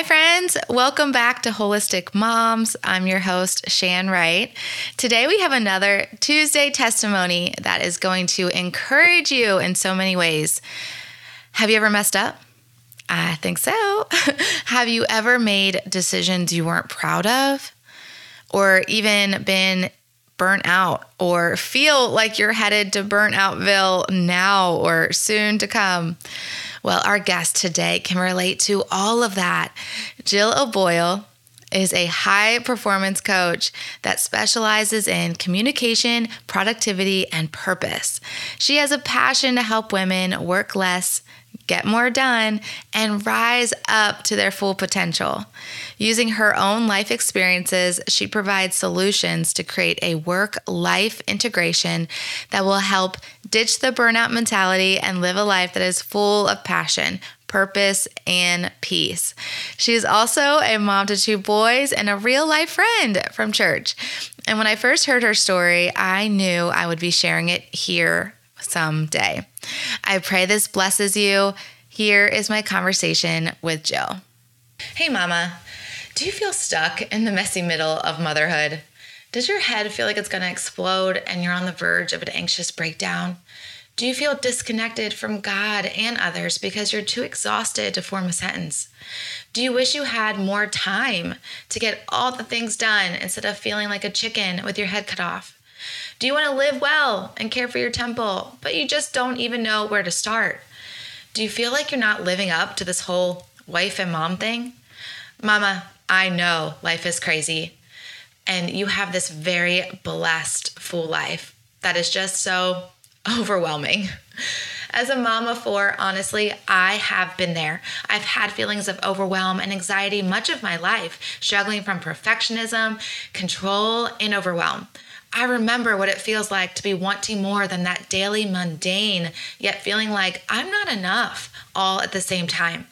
Hi, friends. Welcome back to Holistic Moms. I'm your host, Shan Wright. Today, we have another Tuesday testimony that is going to encourage you in so many ways. Have you ever messed up? I think so. have you ever made decisions you weren't proud of? Or even been burnt out or feel like you're headed to Burnoutville now or soon to come? Well, our guest today can relate to all of that. Jill O'Boyle is a high performance coach that specializes in communication, productivity, and purpose. She has a passion to help women work less get more done, and rise up to their full potential. Using her own life experiences, she provides solutions to create a work life integration that will help ditch the burnout mentality and live a life that is full of passion, purpose, and peace. She is also a mom to two boys and a real life friend from church. And when I first heard her story, I knew I would be sharing it here someday. I pray this blesses you. Here is my conversation with Jill. Hey, Mama, do you feel stuck in the messy middle of motherhood? Does your head feel like it's going to explode and you're on the verge of an anxious breakdown? Do you feel disconnected from God and others because you're too exhausted to form a sentence? Do you wish you had more time to get all the things done instead of feeling like a chicken with your head cut off? Do you want to live well and care for your temple, but you just don't even know where to start? Do you feel like you're not living up to this whole wife and mom thing? Mama, I know life is crazy, and you have this very blessed, full life that is just so overwhelming. As a mom of four, honestly, I have been there. I've had feelings of overwhelm and anxiety much of my life, struggling from perfectionism, control, and overwhelm. I remember what it feels like to be wanting more than that daily mundane, yet feeling like I'm not enough all at the same time.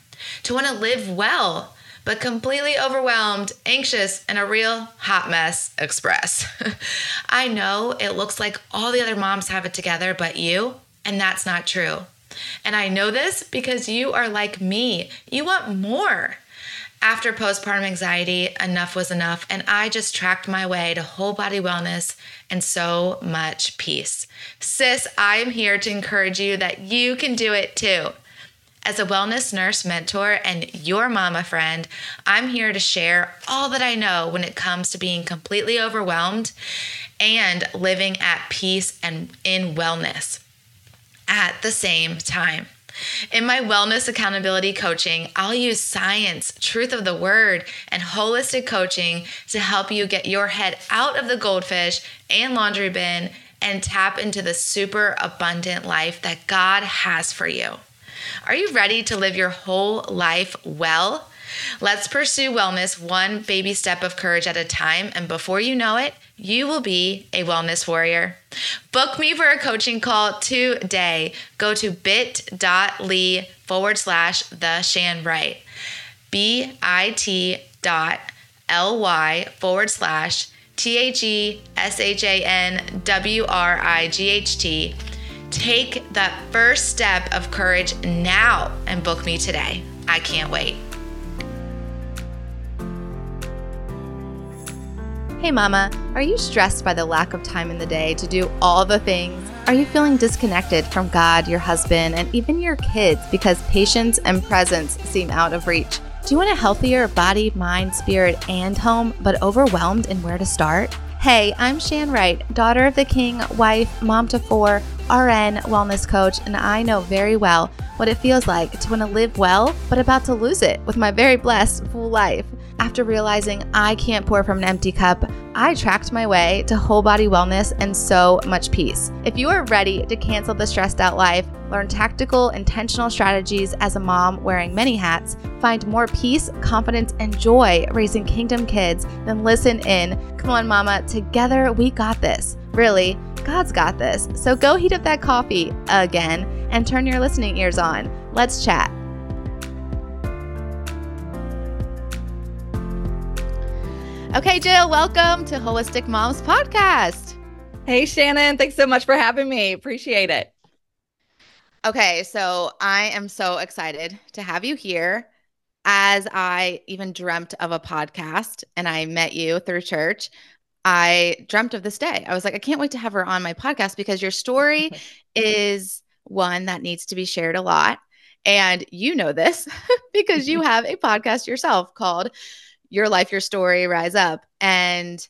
To want to live well, but completely overwhelmed, anxious, and a real hot mess express. I know it looks like all the other moms have it together but you, and that's not true. And I know this because you are like me. You want more. After postpartum anxiety, enough was enough, and I just tracked my way to whole body wellness and so much peace. Sis, I am here to encourage you that you can do it too. As a wellness nurse mentor and your mama friend, I'm here to share all that I know when it comes to being completely overwhelmed and living at peace and in wellness at the same time. In my wellness accountability coaching, I'll use science, truth of the word, and holistic coaching to help you get your head out of the goldfish and laundry bin and tap into the super abundant life that God has for you. Are you ready to live your whole life well? Let's pursue wellness one baby step of courage at a time, and before you know it, you will be a wellness warrior. Book me for a coaching call today. Go to bit.ly forward slash the Shan Wright. B I T dot L Y forward slash T H E S H A N W R I G H T. Take that first step of courage now and book me today. I can't wait. Hey, Mama, are you stressed by the lack of time in the day to do all the things? Are you feeling disconnected from God, your husband, and even your kids because patience and presence seem out of reach? Do you want a healthier body, mind, spirit, and home, but overwhelmed in where to start? Hey, I'm Shan Wright, daughter of the king, wife, mom to four, RN, wellness coach, and I know very well what it feels like to want to live well, but about to lose it with my very blessed full life. After realizing I can't pour from an empty cup, I tracked my way to whole body wellness and so much peace. If you are ready to cancel the stressed out life, learn tactical, intentional strategies as a mom wearing many hats, find more peace, confidence, and joy raising kingdom kids, then listen in. Come on, mama, together we got this. Really, God's got this. So go heat up that coffee again and turn your listening ears on. Let's chat. Okay, Jill, welcome to Holistic Moms Podcast. Hey, Shannon. Thanks so much for having me. Appreciate it. Okay, so I am so excited to have you here. as I even dreamt of a podcast and I met you through church, I dreamt of this day. I was like, I can't wait to have her on my podcast because your story is one that needs to be shared a lot. And you know this because you have a podcast yourself called Your Life, Your Story, Rise Up. And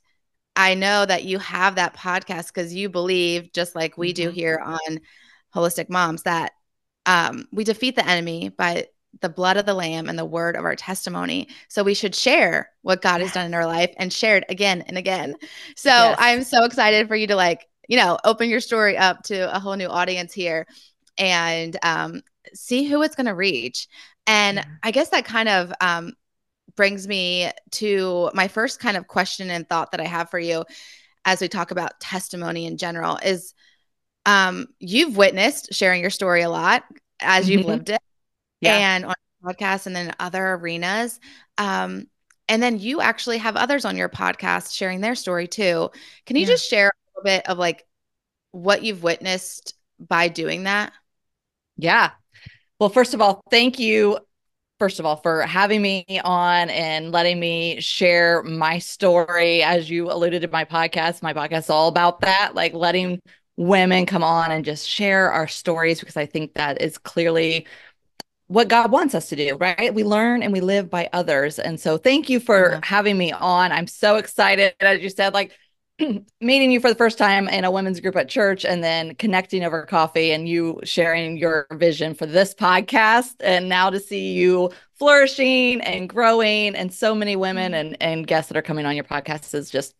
I know that you have that podcast because you believe, just like we do mm-hmm. here on Holistic Moms, that um, we defeat the enemy by the blood of the lamb and the word of our testimony. So we should share what God has done in our life and share it again and again. So yes. I'm so excited for you to like, you know, open your story up to a whole new audience here and um, see who it's going to reach. And I guess that kind of um, brings me to my first kind of question and thought that I have for you as we talk about testimony in general is um, you've witnessed sharing your story a lot as you've mm-hmm. lived it yeah. and on podcasts and then other arenas. Um, and then you actually have others on your podcast sharing their story too. Can you yeah. just share a little bit of like what you've witnessed by doing that? Yeah. Well, first of all, thank you. First of all, for having me on and letting me share my story. As you alluded to my podcast, my podcast is all about that, like letting women come on and just share our stories because I think that is clearly what God wants us to do, right? We learn and we live by others. And so thank you for yeah. having me on. I'm so excited. As you said, like meeting you for the first time in a women's group at church and then connecting over coffee and you sharing your vision for this podcast. And now to see you flourishing and growing and so many women and, and guests that are coming on your podcast is just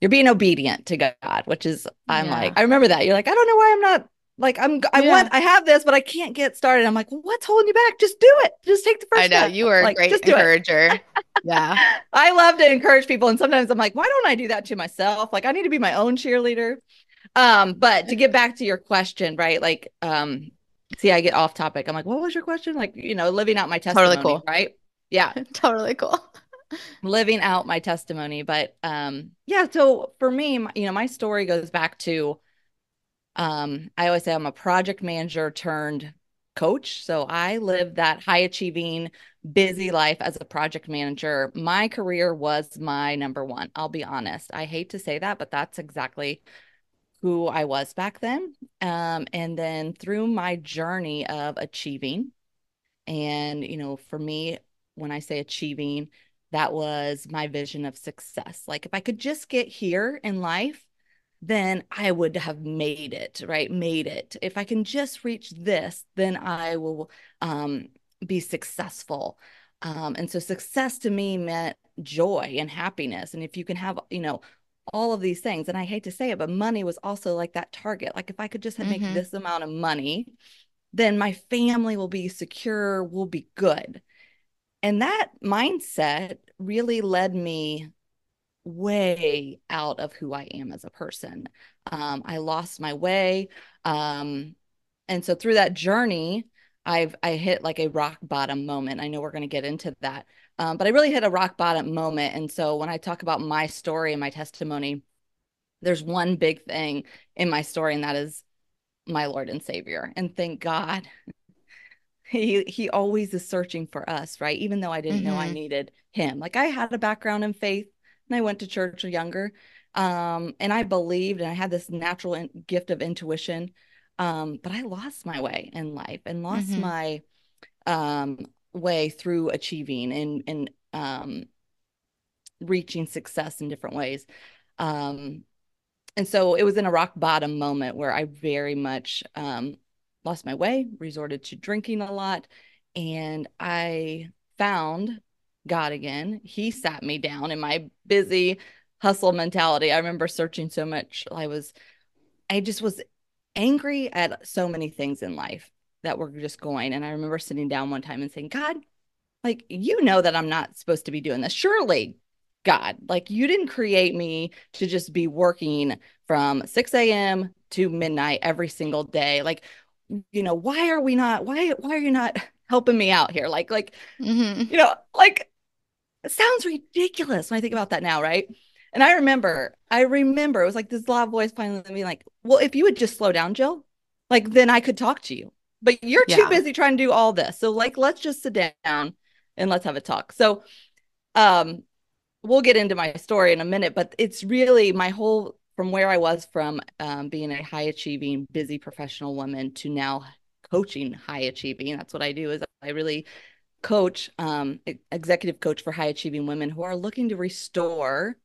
you're being obedient to God, which is I'm yeah. like, I remember that. You're like, I don't know why I'm not like I'm, I yeah. want, I have this, but I can't get started. I'm like, what's holding you back? Just do it. Just take the first. I know step. you are like, a great encourager. yeah, I love to encourage people, and sometimes I'm like, why don't I do that to myself? Like, I need to be my own cheerleader. Um, but to get back to your question, right? Like, um, see, I get off topic. I'm like, what was your question? Like, you know, living out my testimony, totally cool. right? Yeah, totally cool. living out my testimony, but um, yeah. So for me, you know, my story goes back to um, I always say I'm a project manager turned coach. So I live that high achieving, busy life as a project manager. My career was my number one. I'll be honest. I hate to say that, but that's exactly who I was back then. Um, and then through my journey of achieving, and, you know, for me, when I say achieving, that was my vision of success. Like if I could just get here in life, then I would have made it, right? Made it. If I can just reach this, then I will um, be successful. Um, and so success to me meant joy and happiness. And if you can have, you know, all of these things, and I hate to say it, but money was also like that target. Like if I could just mm-hmm. make this amount of money, then my family will be secure, will be good. And that mindset really led me way out of who I am as a person. Um, I lost my way. Um, and so through that journey, I've I hit like a rock bottom moment. I know we're going to get into that. Um, but I really hit a rock bottom moment. And so when I talk about my story and my testimony, there's one big thing in my story, and that is my Lord and Savior. And thank God he he always is searching for us, right? Even though I didn't mm-hmm. know I mm-hmm. needed him. Like I had a background in faith and I went to church younger. Um, and I believed and I had this natural in- gift of intuition. Um, but I lost my way in life and lost mm-hmm. my um, way through achieving and, and um, reaching success in different ways. Um, and so it was in a rock bottom moment where I very much um, lost my way, resorted to drinking a lot. And I found God again. He sat me down in my busy hustle mentality. I remember searching so much. I was, I just was angry at so many things in life that were just going. And I remember sitting down one time and saying, God, like, you know that I'm not supposed to be doing this. Surely, God, like, you didn't create me to just be working from 6 a.m. to midnight every single day. Like, you know, why are we not, why, why are you not helping me out here? Like, like, mm-hmm. you know, like, it sounds ridiculous when I think about that now, right? And I remember, I remember it was like this loud voice finally being like, well, if you would just slow down, Jill, like then I could talk to you. But you're too yeah. busy trying to do all this. So like let's just sit down and let's have a talk. So, um, we'll get into my story in a minute, but it's really my whole from where I was from um, being a high achieving, busy professional woman to now coaching high achieving. That's what I do is I really coach, um, executive coach for high achieving women who are looking to restore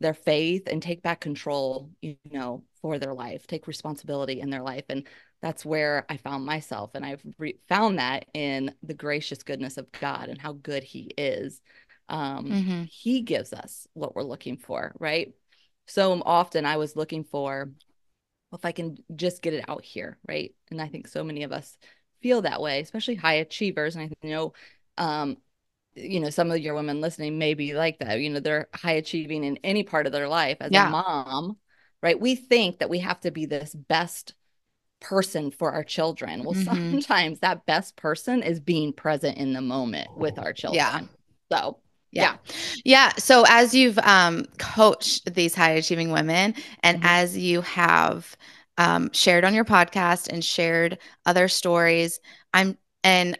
their faith and take back control, you know, for their life, take responsibility in their life. And that's where I found myself. And I've re- found that in the gracious goodness of God and how good He is. Um, mm-hmm. He gives us what we're looking for, right? So often I was looking for, well, if I can just get it out here, right? And I think so many of us feel that way, especially high achievers. And I know, um, you know, some of your women listening may be like that. You know, they're high achieving in any part of their life as yeah. a mom, right? We think that we have to be this best person for our children. Well, mm-hmm. sometimes that best person is being present in the moment with our children. Yeah. So yeah. Yeah. So as you've um, coached these high achieving women and mm-hmm. as you have um, shared on your podcast and shared other stories, I'm, and,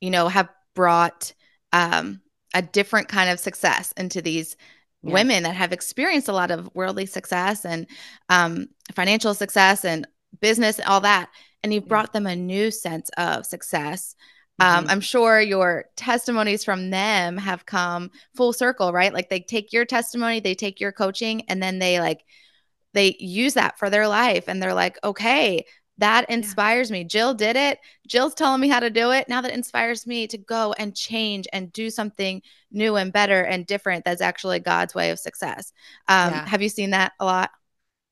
you know, have brought um, a different kind of success into these yeah. women that have experienced a lot of worldly success and um, financial success and business, and all that. And you've brought them a new sense of success um, mm-hmm. I'm sure your testimonies from them have come full circle, right? Like they take your testimony, they take your coaching, and then they like they use that for their life, and they're like, okay, that inspires yeah. me. Jill did it. Jill's telling me how to do it. Now that inspires me to go and change and do something new and better and different. That's actually God's way of success. Um, yeah. Have you seen that a lot?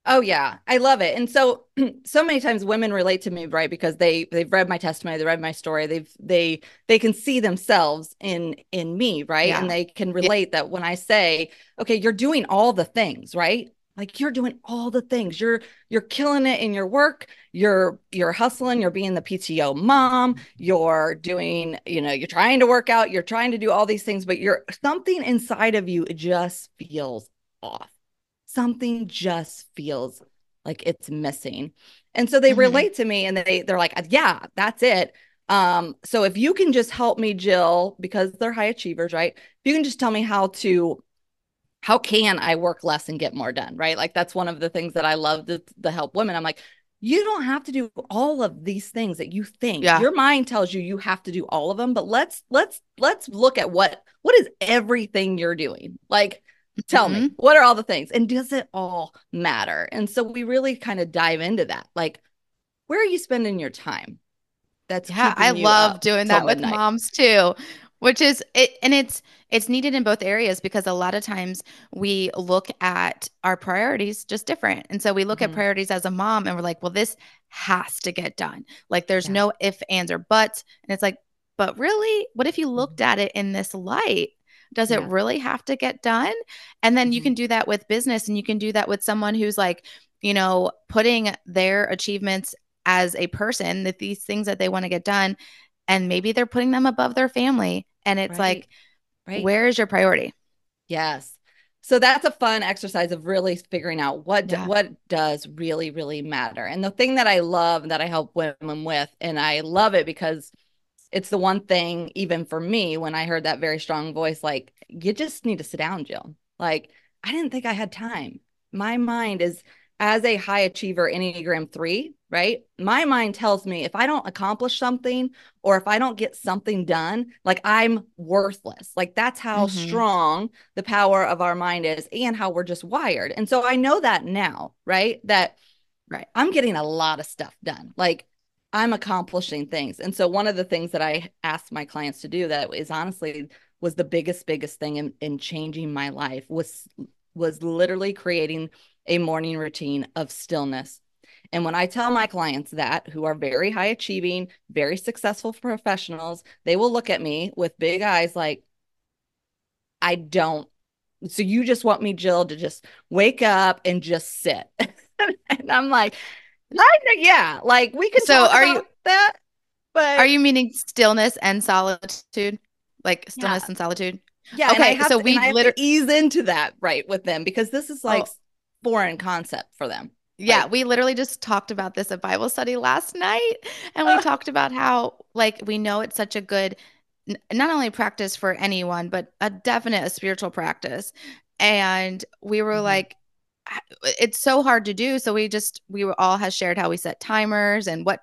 Oh yeah, I love it. And so so many times women relate to me right because they they've read my testimony, they read my story, they've they they can see themselves in in me, right? Yeah. And they can relate yeah. that when I say, "Okay, you're doing all the things, right?" Like you're doing all the things. You're you're killing it in your work. You're you're hustling, you're being the PTO mom, you're doing, you know, you're trying to work out, you're trying to do all these things, but you're something inside of you It just feels off something just feels like it's missing. And so they mm-hmm. relate to me and they they're like, yeah, that's it. Um, so if you can just help me, Jill, because they're high achievers, right? If you can just tell me how to how can I work less and get more done, right? Like that's one of the things that I love to, to help women. I'm like, you don't have to do all of these things that you think yeah. your mind tells you you have to do all of them but let's let's let's look at what what is everything you're doing like Tell mm-hmm. me, what are all the things? And does it all matter? And so we really kind of dive into that. Like, where are you spending your time? That's yeah, I love doing that with midnight. moms too, which is it and it's it's needed in both areas because a lot of times we look at our priorities just different. And so we look mm-hmm. at priorities as a mom and we're like, well, this has to get done. Like there's yeah. no if, ands, or buts. And it's like, but really, what if you looked mm-hmm. at it in this light? Does yeah. it really have to get done? And then mm-hmm. you can do that with business and you can do that with someone who's like, you know, putting their achievements as a person, that these things that they want to get done, and maybe they're putting them above their family. And it's right. like, right. where is your priority? Yes. So that's a fun exercise of really figuring out what yeah. what does really really matter. And the thing that I love that I help women with, and I love it because it's the one thing, even for me, when I heard that very strong voice, like, you just need to sit down, Jill. Like, I didn't think I had time. My mind is, as a high achiever, Enneagram 3, right? My mind tells me if I don't accomplish something or if I don't get something done, like I'm worthless. Like that's how mm-hmm. strong the power of our mind is and how we're just wired. And so I know that now, right? That right. I'm getting a lot of stuff done. Like I'm accomplishing things. And so one of the things that I asked my clients to do that is honestly was the biggest, biggest thing in, in changing my life was was literally creating a morning routine of stillness. And when I tell my clients that, who are very high achieving, very successful professionals, they will look at me with big eyes like, I don't. So you just want me, Jill, to just wake up and just sit. and I'm like, yeah, like we can. So are you that? But are you meaning stillness and solitude, like stillness yeah. and solitude? Yeah. Okay. So to, we literally ease into that right with them because this is like oh. foreign concept for them. Yeah, like, we literally just talked about this at Bible study last night, and we talked about how like we know it's such a good not only practice for anyone, but a definite a spiritual practice. And we were mm-hmm. like, it's so hard to do. So we just we were all has shared how we set timers and what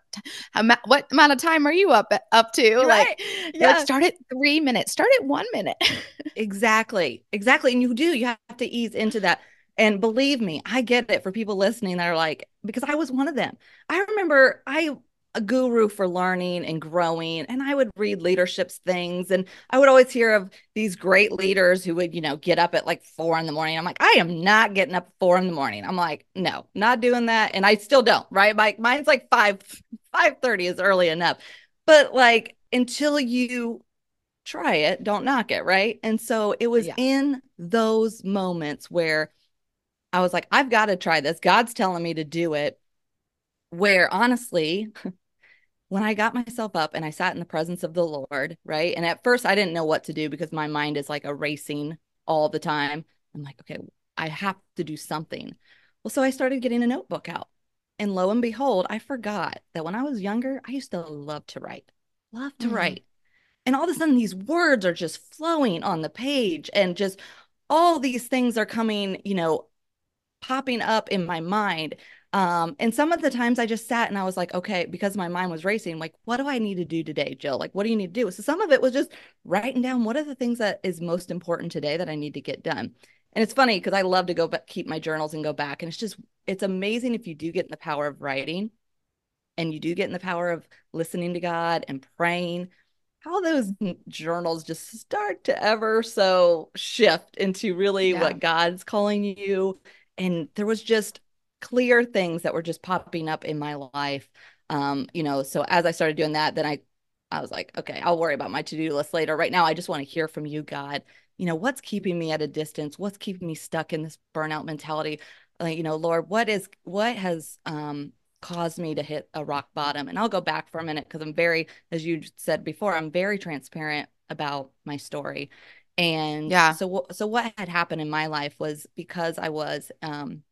how, what amount of time are you up up to? Right. Like, yeah, like start at three minutes, start at one minute. exactly, exactly, and you do you have to ease into that. And believe me, I get it for people listening that are like, because I was one of them. I remember I a guru for learning and growing and i would read leadership's things and i would always hear of these great leaders who would you know get up at like four in the morning. I'm like i am not getting up four in the morning. I'm like no not doing that. And i still don't right? Like mine's like five 5 30 is early enough. But like until you try it don't knock it right? And so it was yeah. in those moments where i was like i've got to try this god's telling me to do it where honestly when I got myself up and I sat in the presence of the Lord, right? And at first I didn't know what to do because my mind is like a racing all the time. I'm like, okay, I have to do something. Well, so I started getting a notebook out. And lo and behold, I forgot that when I was younger, I used to love to write, love to mm-hmm. write. And all of a sudden, these words are just flowing on the page and just all these things are coming, you know, popping up in my mind um, and some of the times I just sat and I was like, okay, because my mind was racing, like, what do I need to do today, Jill? Like, what do you need to do? So some of it was just writing down what are the things that is most important today that I need to get done. And it's funny because I love to go back, keep my journals and go back. And it's just, it's amazing if you do get in the power of writing and you do get in the power of listening to God and praying, how those journals just start to ever so shift into really yeah. what God's calling you. And there was just clear things that were just popping up in my life. Um, you know, so as I started doing that, then I I was like, okay, I'll worry about my to-do list later. Right now, I just want to hear from you, God. You know, what's keeping me at a distance? What's keeping me stuck in this burnout mentality? Like, you know, Lord, what is what has um caused me to hit a rock bottom? And I'll go back for a minute because I'm very, as you said before, I'm very transparent about my story. And yeah, so so what had happened in my life was because I was um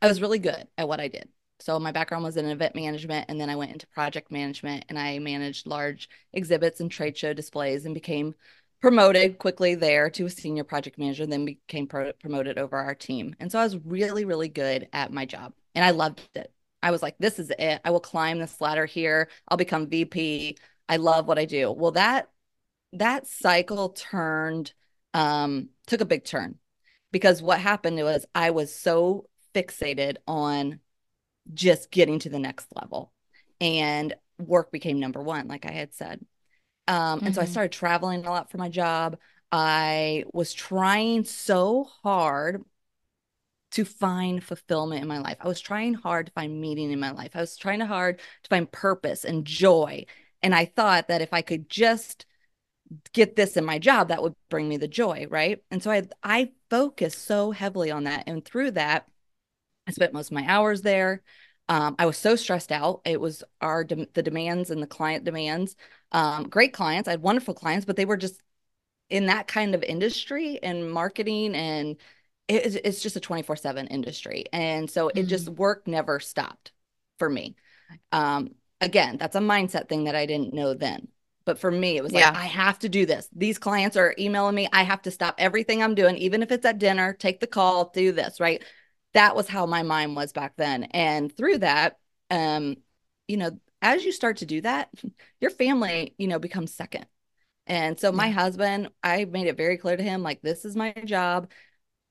I was really good at what I did. So my background was in event management and then I went into project management and I managed large exhibits and trade show displays and became promoted quickly there to a senior project manager then became pro- promoted over our team. And so I was really really good at my job and I loved it. I was like this is it. I will climb this ladder here. I'll become VP. I love what I do. Well that that cycle turned um took a big turn because what happened was I was so fixated on just getting to the next level. And work became number one, like I had said. Um, mm-hmm. And so I mm-hmm. started traveling a lot for my job. I was trying so hard to find fulfillment in my life. I was trying hard to find meaning in my life. I was trying hard to find purpose and joy. And I thought that if I could just get this in my job, that would bring me the joy, right? And so I I focused so heavily on that. And through that, I spent most of my hours there. Um, I was so stressed out. It was our de- the demands and the client demands. Um, great clients. I had wonderful clients, but they were just in that kind of industry and marketing and it, it's just a 24 7 industry. And so mm-hmm. it just work never stopped for me. Um, again, that's a mindset thing that I didn't know then. But for me, it was like, yeah. I have to do this. These clients are emailing me. I have to stop everything I'm doing, even if it's at dinner, take the call, do this, right? that was how my mind was back then. And through that, um, you know, as you start to do that, your family, you know, becomes second. And so my husband, I made it very clear to him like, this is my job.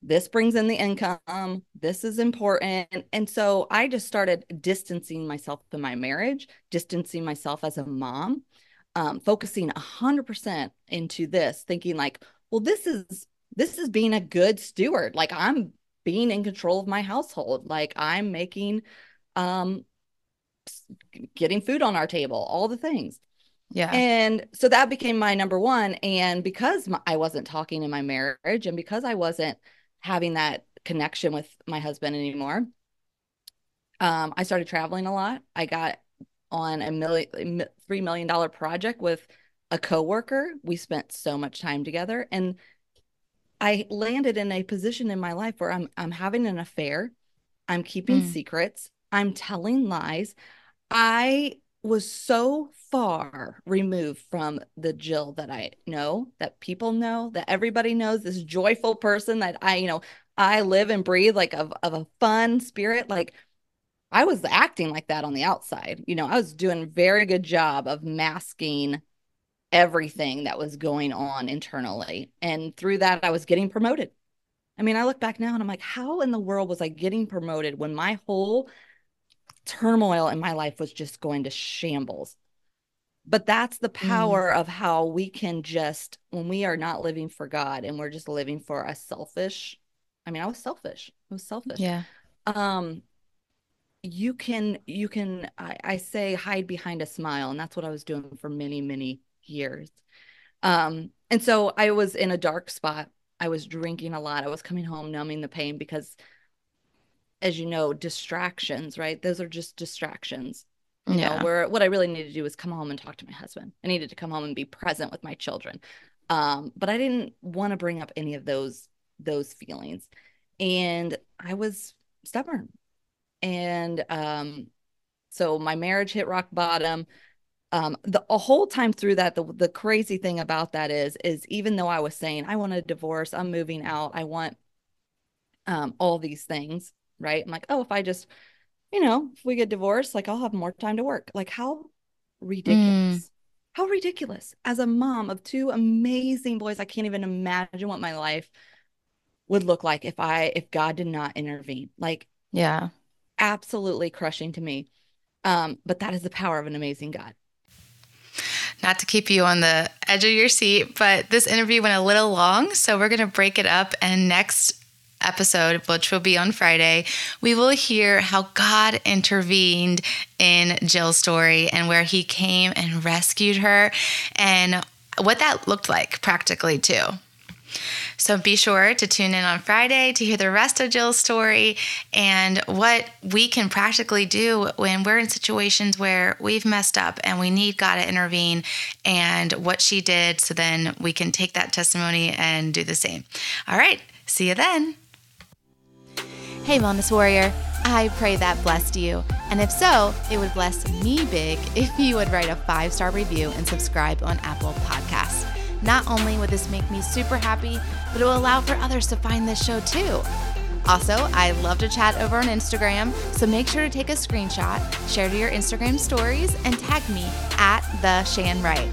This brings in the income. This is important. And so I just started distancing myself from my marriage, distancing myself as a mom, um, focusing 100% into this, thinking like, well, this is this is being a good steward. Like I'm being in control of my household. Like I'm making, um, getting food on our table, all the things. Yeah. And so that became my number one. And because my, I wasn't talking in my marriage and because I wasn't having that connection with my husband anymore, um, I started traveling a lot. I got on a million, $3 million project with a coworker. We spent so much time together. And I landed in a position in my life where I'm I'm having an affair, I'm keeping mm. secrets, I'm telling lies. I was so far removed from the Jill that I know, that people know, that everybody knows, this joyful person that I, you know, I live and breathe like of, of a fun spirit. Like I was acting like that on the outside. You know, I was doing a very good job of masking everything that was going on internally. And through that, I was getting promoted. I mean, I look back now and I'm like, how in the world was I getting promoted when my whole turmoil in my life was just going to shambles? But that's the mm. power mm. of how we can just, when we are not living for God and we're just living for a selfish, I mean, I was selfish. I was selfish. Yeah. Um, you can, you can, I, I say hide behind a smile. And that's what I was doing for many, many years. Um, and so I was in a dark spot. I was drinking a lot. I was coming home numbing the pain because, as you know, distractions, right? Those are just distractions. You yeah. know, where what I really needed to do was come home and talk to my husband. I needed to come home and be present with my children. Um, but I didn't want to bring up any of those those feelings. And I was stubborn. And um, so my marriage hit rock bottom um the a whole time through that the the crazy thing about that is is even though I was saying I want a divorce, I'm moving out, I want um all these things, right? I'm like, oh, if I just, you know, if we get divorced, like I'll have more time to work. Like how ridiculous. Mm. How ridiculous. As a mom of two amazing boys, I can't even imagine what my life would look like if I if God did not intervene. Like yeah. Absolutely crushing to me. Um, but that is the power of an amazing God not to keep you on the edge of your seat, but this interview went a little long. So we're going to break it up. And next episode, which will be on Friday, we will hear how God intervened in Jill's story and where he came and rescued her and what that looked like practically, too. So be sure to tune in on Friday to hear the rest of Jill's story and what we can practically do when we're in situations where we've messed up and we need God to intervene and what she did so then we can take that testimony and do the same. All right, see you then. Hey, Wellness Warrior. I pray that blessed you. And if so, it would bless me big if you would write a five star review and subscribe on Apple Podcasts. Not only would this make me super happy, but it will allow for others to find this show too. Also, I love to chat over on Instagram, so make sure to take a screenshot, share to your Instagram stories, and tag me at the Shan Wright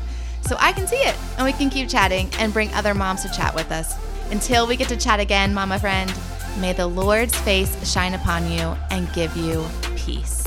so I can see it and we can keep chatting and bring other moms to chat with us. Until we get to chat again, mama friend, may the Lord's face shine upon you and give you peace.